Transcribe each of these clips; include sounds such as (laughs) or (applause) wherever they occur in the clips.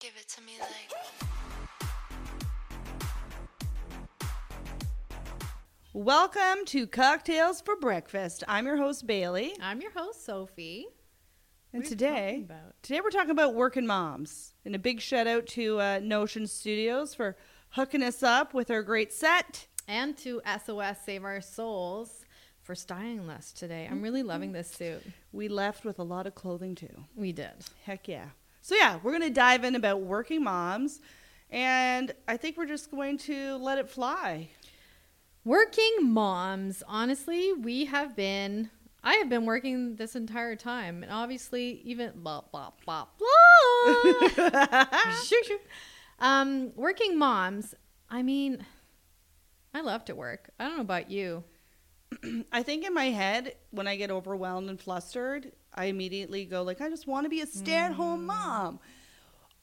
Give it to me like. Welcome to Cocktails for Breakfast. I'm your host Bailey, I'm your host, Sophie. and What are you today, talking about? today we're talking about working moms. And a big shout out to uh, Notion Studios for hooking us up with our great set. And to SOS Save Our Souls for styling us today. I'm really loving this suit. We left with a lot of clothing too. We did. Heck yeah! So yeah, we're gonna dive in about working moms, and I think we're just going to let it fly. Working moms. Honestly, we have been. I have been working this entire time, and obviously, even blah blah blah blah. (laughs) Shoo, shoo. Um, working moms. I mean, I love to work. I don't know about you. (clears throat) I think in my head, when I get overwhelmed and flustered, I immediately go like, I just want to be a stay-at-home mm. mom.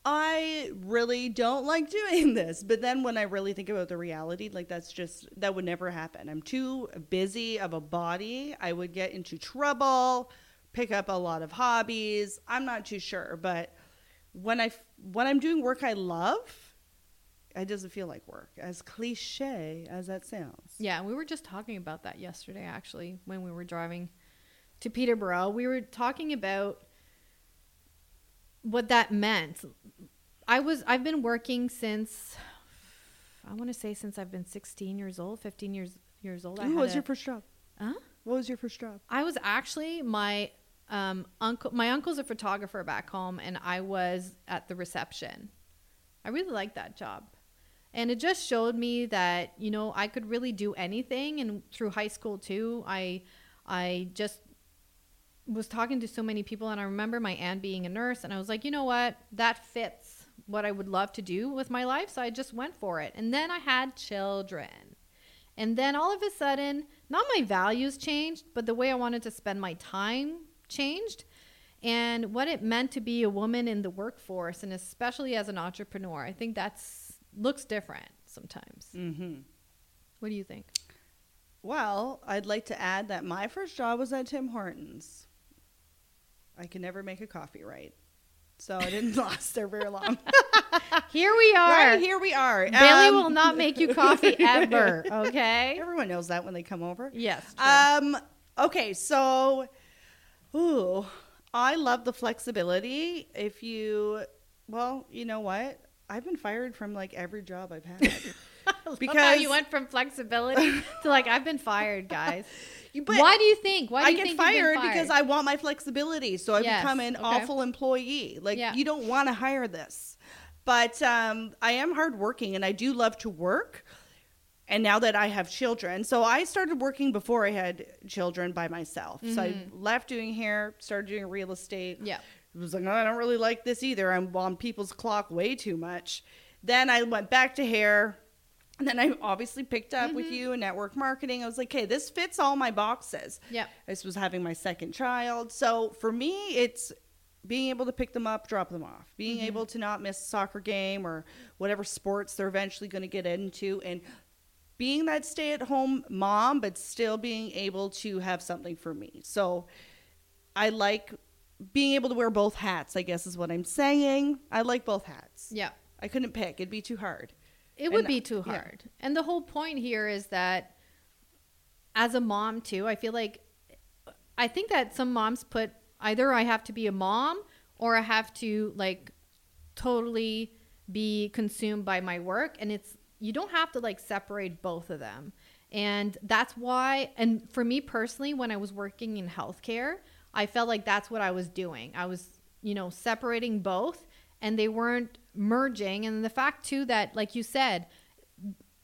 I really don't like doing (laughs) this. But then when I really think about the reality, like that's just that would never happen. I'm too busy of a body. I would get into trouble, pick up a lot of hobbies. I'm not too sure, but when I when I'm doing work I love, it doesn't feel like work. As cliche as that sounds. Yeah, we were just talking about that yesterday, actually, when we were driving to Peterborough. We were talking about what that meant. I was I've been working since I want to say since I've been 16 years old, 15 years years old. Ooh, what was a- your first job? Huh? What was your first job? I was actually my um, uncle. My uncle's a photographer back home, and I was at the reception. I really liked that job, and it just showed me that you know I could really do anything. And through high school too, I I just was talking to so many people, and I remember my aunt being a nurse, and I was like, you know what, that fits what I would love to do with my life, so I just went for it. And then I had children. And then all of a sudden, not my values changed, but the way I wanted to spend my time changed. And what it meant to be a woman in the workforce, and especially as an entrepreneur, I think that's looks different sometimes. Mm-hmm. What do you think? Well, I'd like to add that my first job was at Tim Hortons. I can never make a coffee right. So I didn't (laughs) last there very long. (laughs) Here we are. right, here we are. Bailey Um, will not make you coffee (laughs) ever. Okay. Everyone knows that when they come over. Yes. true. Um, okay, so, ooh, I love the flexibility. If you, well, you know what? I've been fired from like every job I've had. (laughs) Because- you went from flexibility (laughs) to like I've been fired, guys. But Why do you think? Why do I you get think you've fired because I want my flexibility. So I Yes, become an okay. awful employee. Like Yeah. you don't want to hire this. But um, I am hardworking and I do love to work. And now that I have children, so I started working before I had children by myself. So I left doing hair, started doing real estate. Mm-hmm. Yeah. It was like, "Oh, I don't really like this either. I'm on people's clock way too much. Then I went back to hair. And then I obviously picked up with Mm-hmm. you in network marketing. I was like, hey, this fits all my boxes. Yeah. This was having my second child. So for me, it's being able to pick them up, drop them off, being Mm-hmm. able to not miss a soccer game or whatever sports they're eventually going to get into, and being that stay at home mom, but still being able to have something for me. So I like being able to wear both hats, I guess is what I'm saying. I like both hats. Yeah. I couldn't pick, it'd be too hard. It would And, be too yeah. hard. And the whole point here is that as a mom too, I feel like I think that some moms put either I have to be a mom or I have to like totally be consumed by my work and it's you don't have to like separate both of them. And that's why and for me personally when I was working in healthcare, I felt like that's what I was doing. I was, you know, separating both and they weren't merging and the fact too that like you said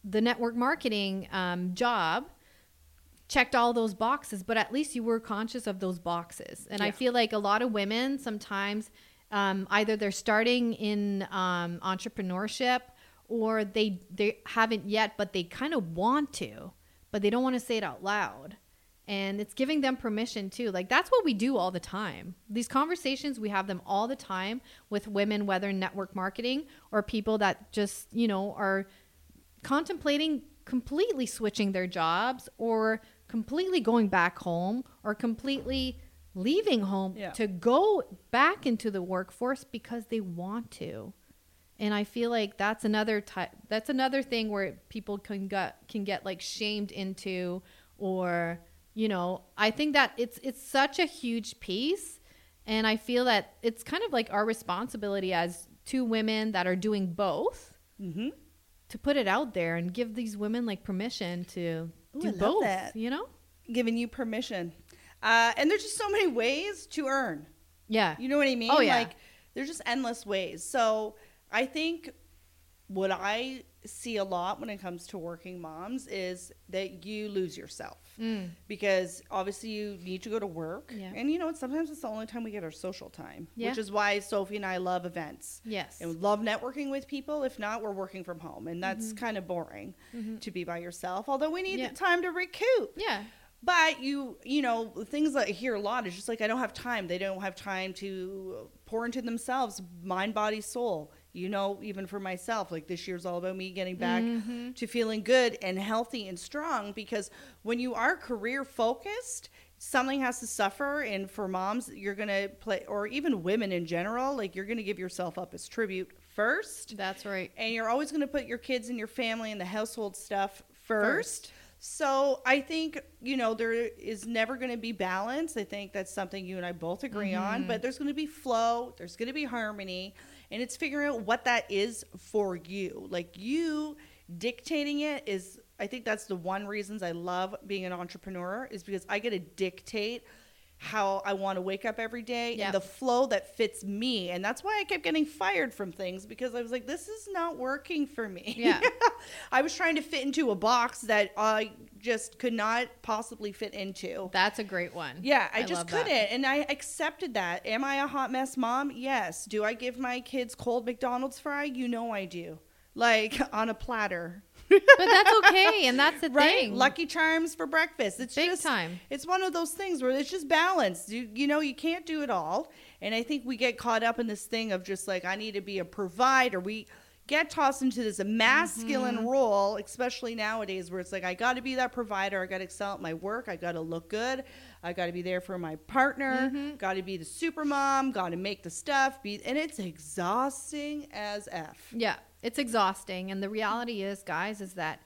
the network marketing um, job checked all those boxes, but at least you were conscious of those boxes. And I feel like a lot of women sometimes um, either they're starting in um, entrepreneurship or they they haven't yet, but they kind of want to, but they don't want to say it out loud. And it's giving them permission too. Like that's what we do all the time. These conversations we have them all the time with women, whether in network marketing or people that just you know are contemplating completely switching their jobs or completely going back home or completely leaving home Yeah. to go back into the workforce because they want to. and I feel like that's another type. That's another thing where people can get can get like shamed into, or you know, I think that it's it's such a huge piece, and I feel that it's kind of like our responsibility as two women that are doing both Mm-hmm. to put it out there and give these women like permission to Ooh, do I both. that. You know? Giving you permission. Uh, and there's just so many ways to earn. Yeah. You know what I mean? Oh, yeah. Like there's just endless ways. So I think what I see a lot when it comes to working moms is that you lose yourself Mm. because obviously you need to go to work. Yeah. And you know, sometimes it's the only time we get our social time, Yeah. which is why Sophie and I love events. Yes. And we love networking with people. If not, we're working from home. And that's kind of boring Mhm. to be by yourself, although we need Yeah. the time to recoup. Yeah. But you, you know, things that I hear a lot is just like I don't have time. They don't have time to pour into themselves, mind, body, soul. You know, even for myself, like this year's all about me getting back Mhm. to feeling good and healthy and strong. Because when you are career focused, something has to suffer. And for moms, you're gonna play, or even women in general, like you're gonna give yourself up as tribute first That's right. and you're always going to put your kids and your family and the household stuff first. First. So I think you know there is never going to be balance. I think that's something you and I both agree on. But there's going to be flow. There's going to be harmony, and it's figuring out what that is for you. Like you dictating it is. I think that's the one reasons I love being an entrepreneur is because I get to dictate how I want to wake up every day Yep. and the flow that fits me. And that's why I kept getting fired from things because I was like, this is not working for me. Yeah. (laughs) I was trying to fit into a box that I just could not possibly fit into. That's a great one. Yeah, I, just couldn't. And I accepted that. Am I a hot mess mom? Yes. Do I give my kids cold McDonald's fry? You know I do. Like on a platter. But that's okay, and that's the (laughs) right? thing. Lucky Charms for breakfast. It's Big just time. It's one of those things where it's just balanced. You you know you can't do it all, and I think we get caught up in this thing of just like I need to be a provider. We get tossed into this masculine Mm-hmm. role, especially nowadays, where it's like I got to be that provider. I got to excel at my work. I got to look good. I got to be there for my partner. Mm-hmm. Got to be the super mom. Got to make the stuff. Be and it's exhausting as f. Yeah, it's exhausting. And the reality is, guys, is that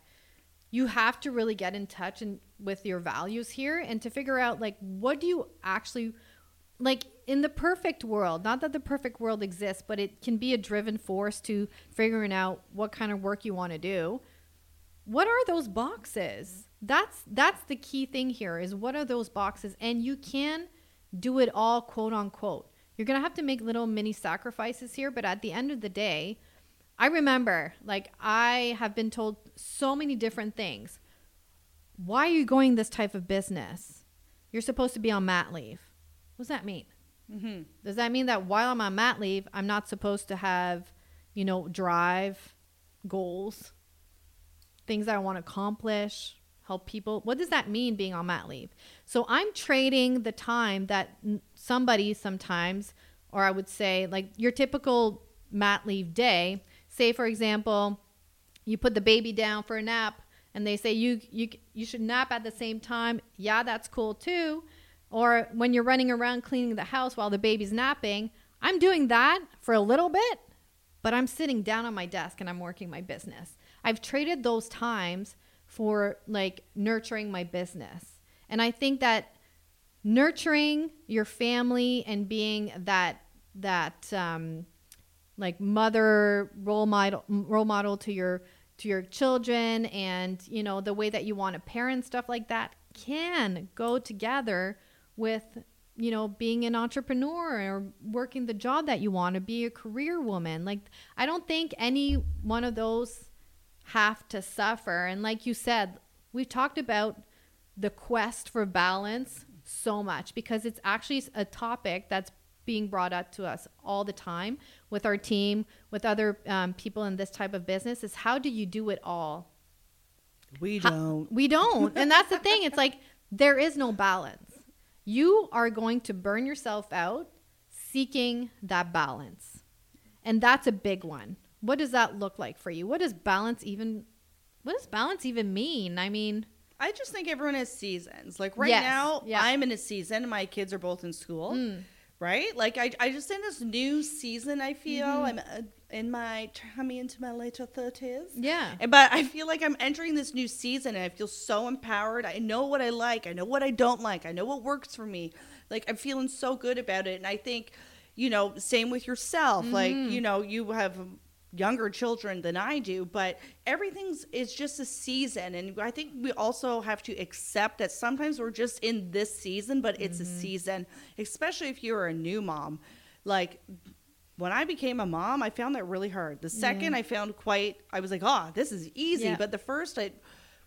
you have to really get in touch and with your values here and to figure out like what do you actually like in the perfect world not that the perfect world exists but it can be a driven force to figuring out what kind of work you want to do. What are those boxes? That's that's the key thing here is what are those boxes? And you can do it all quote unquote. You're gonna have to make little mini sacrifices here but at the end of the day i remember like i have been told so many different things why are you going this type of business you're supposed to be on mat leave what does that mean Mm-hmm. does that mean that while i'm on mat leave i'm not supposed to have you know drive goals things that I want to accomplish, help people. What does that mean being on mat leave? So I'm trading the time that somebody sometimes, or I would say like your typical mat leave day, say for example, you put the baby down for a nap and they say you you you should nap at the same time. Yeah, that's cool too. Or when you're running around cleaning the house while the baby's napping, I'm doing that for a little bit, but I'm sitting down on my desk and I'm working my business. I've traded those times for like nurturing my business. And I think that nurturing your family and being that that um like mother role model role model to your to your children and you know the way that you want to parent stuff like that can go together with you know being an entrepreneur or working the job that you want to be a career woman. Like i don't think any one of those have to suffer. And like you said we've talked about the quest for balance so much because it's actually a topic that's being brought up to us all the time with our team with other um, people in this type of business is how do you do it all We How- don't. we don't. And that's the thing. It's like there is no balance. You are going to burn yourself out seeking that balance. And that's a big one. What does that look like for you? What does balance even what does balance even mean? I mean, I just think everyone has seasons. Like right Yes, now, yeah. I'm in a season. My kids are both in school, Mm. Right? Like I, I just in this new season. I feel Mm-hmm. I'm uh, in my coming into my later 30s. Yeah. But I feel like I'm entering this new season and I feel so empowered. I know what I like. I know what I don't like. I know what works for me. Like I'm feeling so good about it. And I think, you know, same with yourself. Like, you know, you have younger children than I do, but everything's is just a season. And I think we also have to accept that sometimes we're just in this season, but it's a mm-hmm. season, especially if you're a new mom. Like when I became a mom, I found that really hard. The second I found quite, I was like, oh, this is easy. Yeah. But the first, it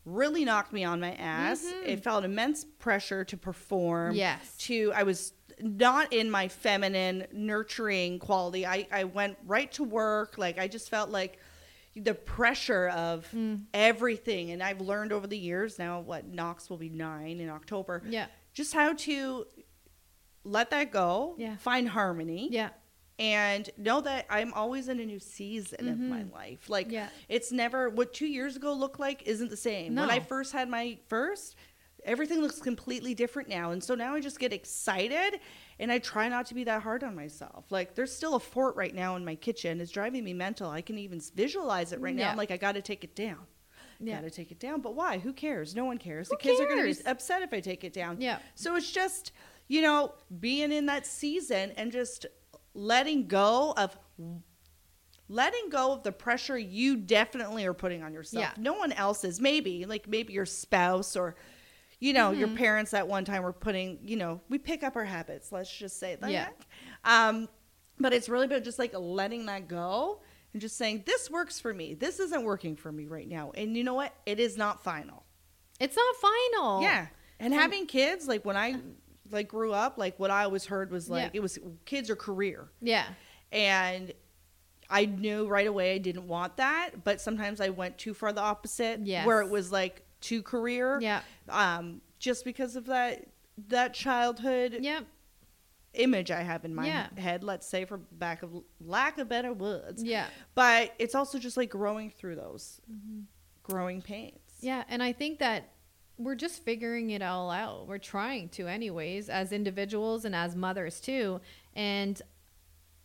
really knocked me on my ass. Mm-hmm. It felt immense pressure to perform. Yes. To, I was not in my feminine, nurturing quality. I, I went right to work. Like, I just felt like the pressure of everything. And I've learned over the years now, what, Knox will be nine in October. Yeah. Just how to let that go, Yeah. find harmony Yeah. and know that I'm always in a new season of my life. Like Mm-hmm. Yeah. it's never what two years ago looked like isn't the same. When I first had my first, everything looks completely different now. And so now I just get excited and I try not to be that hard on myself. Like there's still a fort right now in my kitchen. It's driving me mental. I can even visualize it right now. I'm like, I gotta take it down. Yeah. Gotta take it down. But why? Who cares? No one cares. Who the kids are gonna be upset if I take it down. Yeah. So it's just, you know, being in that season and just letting go of letting go of the pressure you definitely are putting on yourself. Yeah. No one else is. Maybe, like maybe your spouse or you know, Mm-hmm. your parents at one time were putting, you know, we pick up our habits, let's just say that. Yeah. Um, but it's really about just like letting that go and just saying, This works for me. This isn't working for me right now. And you know what? It is not final. It's not final. Yeah. And having kids, like when I like grew up, like what I always heard was like Yeah. it was kids or career. Yeah. And I knew right away I didn't want that, but sometimes I went too far the opposite Yes. where it was like to career. Yeah. Um just because of that that childhood Yep. image I have in my Yeah. head, let's say for back of lack of better words. Yeah. But it's also just like growing through those growing pains. Yeah, and I think that we're just figuring it all out. We're trying to, anyways, as individuals and as mothers too. And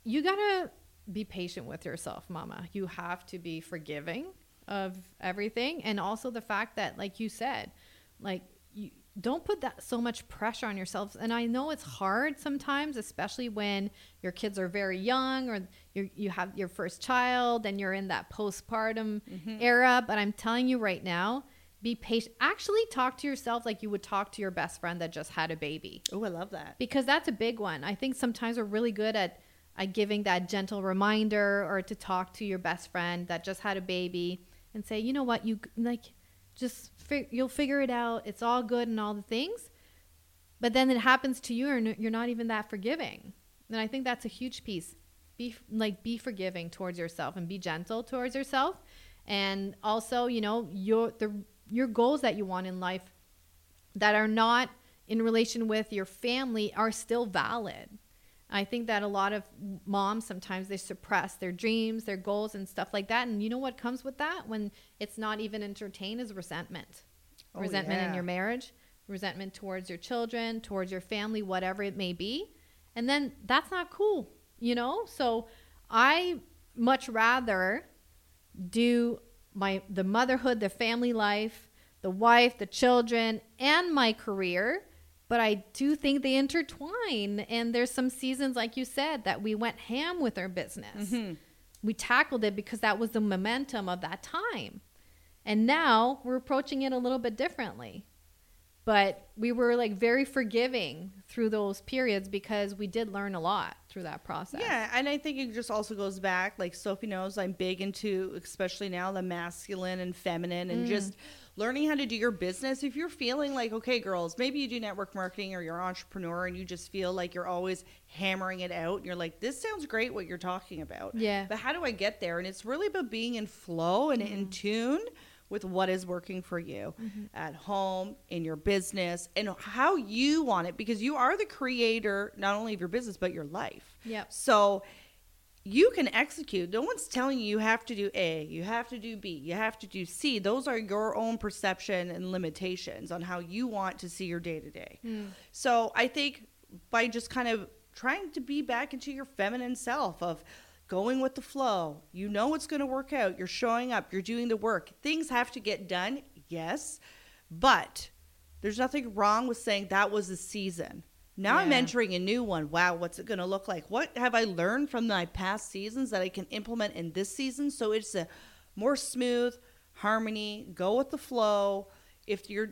you gotta be patient with yourself, mama. You have to be forgiving of everything. And also the fact that, like you said, like you don't put that so much pressure on yourselves. And I know it's hard sometimes, especially when your kids are very young or you you have your first child and you're in that postpartum mm-hmm. era. But I'm telling you right now, be patient. Actually, talk to yourself like you would talk to your best friend that just had a baby Oh, I love that. because that's a big one. I think sometimes we're really good at, at giving that gentle reminder or to talk to your best friend that just had a baby and say, you know what, you like, just you'll figure it out. It's all good and all the things. But then it happens to you and you're not even that forgiving. And I think that's a huge piece. Be like be forgiving towards yourself and be gentle towards yourself. And also, you know, your the your goals that you want in life that are not in relation with your family are still valid. I think that a lot of moms sometimes they suppress their dreams, their goals, and stuff like that. And you know what comes with that when it's not even entertained is resentment. Oh, resentment in your marriage, resentment towards your children, towards your family, whatever it may be. And then that's not cool, you know? So I much rather do my the motherhood, the family life, the wife, the children, and my career. But I do think they intertwine. And there's some seasons, like you said, that we went ham with our business. Mm-hmm. We tackled it because that was the momentum of that time. And now we're approaching it a little bit differently. But we were like very forgiving through those periods because we did learn a lot through that process. Yeah, and I think it just also goes back, like Sophie knows, I'm big into, especially now, the masculine and feminine, and mm. just learning how to do your business. If you're feeling like, okay, girls, maybe you do network marketing or you're an entrepreneur, and you just feel like you're always hammering it out, and you're like, this sounds great what you're talking about. Yeah. But how do I get there? And it's really about being in flow and in mm-hmm. tune with what is working for you mm-hmm. at home, in your business, and how you want it because you are the creator not only of your business but your life. Yeah. So you can execute. No one's telling you you have to do A, you have to do B, you have to do C. Those are your own perception and limitations on how you want to see your day to day. So I think by just kind of trying to be back into your feminine self of going with the flow. You know it's going to work out. You're showing up, you're doing the work. Things have to get done, yes, but there's nothing wrong with saying that was a season. Now I'm entering a new one. Wow, what's it going to look like? What have I learned from my past seasons that I can implement in this season so it's a more smooth harmony, go with the flow. If you're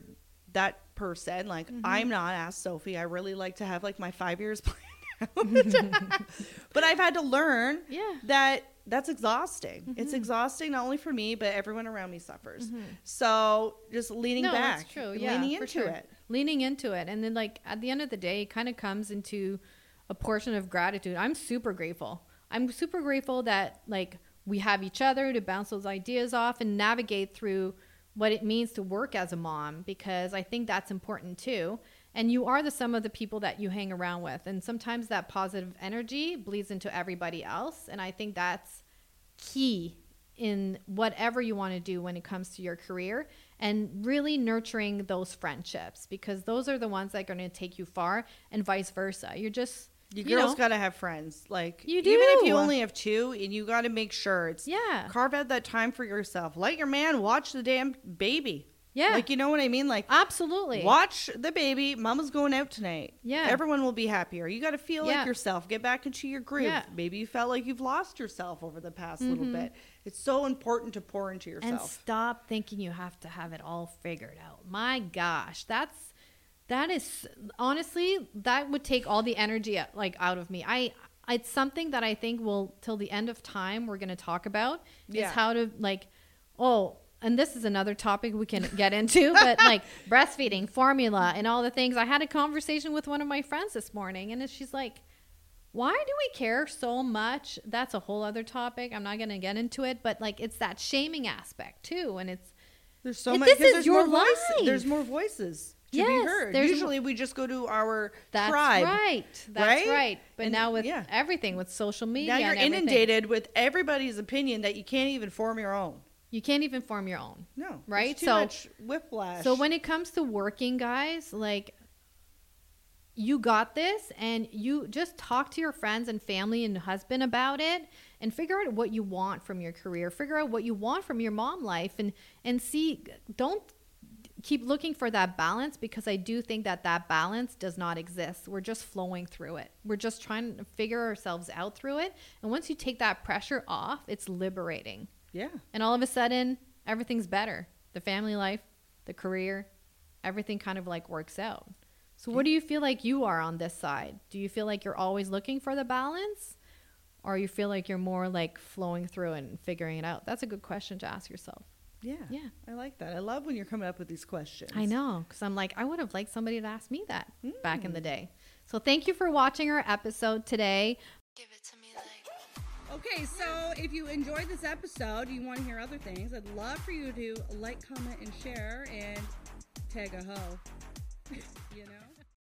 that person, like Mm-hmm. I'm not, ask Sophie. I really like to have like my 5 years (laughs) planned out. (laughs) but I've had to learn Yeah. that that's exhausting. Mm-hmm. It's exhausting not only for me, but everyone around me suffers. So just leaning no, back, that's true. Yeah, leaning into sure. it. Leaning into it, and then like at the end of the day, it kind of comes into a portion of gratitude. I'm super grateful. I'm super grateful that like we have each other to bounce those ideas off and navigate through what it means to work as a mom because I think that's important too. And you are the sum of the people that you hang around with, and sometimes that positive energy bleeds into everybody else, and I think that's key in whatever you want to do when it comes to your career and really nurturing those friendships because those are the ones that are going to take you far and vice versa. You're just You you girls know, got to have friends. Like You even if you only have two, and you got to make sure it's Yeah. carve out that time for yourself. Let your man watch the damn baby. Yeah. like you know what I mean. Like absolutely. watch the baby. Mama's going out tonight. Yeah. everyone will be happier. You got to feel Yeah. like yourself. Get back into your groove. Yeah. Mm-hmm. Maybe you felt like you've lost yourself over the past little bit. It's so important to pour into yourself. and stop thinking you have to have it all figured out. My gosh, that's that is honestly that would take all the energy uh, like out of me. I it's something that I think will till the end of time we're going to talk about Yeah. is how to like oh and this is another topic we can get into (laughs) but like breastfeeding formula and all the things i had a conversation with one of my friends this morning and she's like why do we care so much that's a whole other topic i'm not going to get into it but like it's that shaming aspect too and it's There's so much. this is there's your more voices. life. There's more voices to Yes, be heard. Usually, we just go to our that's tribe. right that's right? right, but And- now with yeah. everything with social media Now you're and everything, inundated with everybody's opinion that you can't even form your own. You can't even form your own No, Right? Too So- much whiplash. So when it comes to working, guys, like you got this and you just talk to your friends and family and husband about it and figure out what you want from your career. Figure out what you want from your mom life and and see don't keep looking for that balance because I do think that that balance does not exist. We're just flowing through it. We're just trying to figure ourselves out through it. And once you take that pressure off, it's liberating. Yeah, And all of a sudden, everything's better. The family life, the career, everything kind of like works out. So, what do you feel like you are on this side? Do you feel like you're always looking for the balance? Or you feel like you're more like flowing through and figuring it out? That's a good question to ask yourself. yeah, Yeah. I like that. I love when you're coming up with these questions. I know, because I'm like, I would have liked somebody to ask me that back Mm. in the day. So, thank you for watching our episode today. Give it to me like. Okay, so if you enjoyed this episode, you want to hear other things, I'd love for you to like, comment, and share, and tag a hoe. (laughs) you know.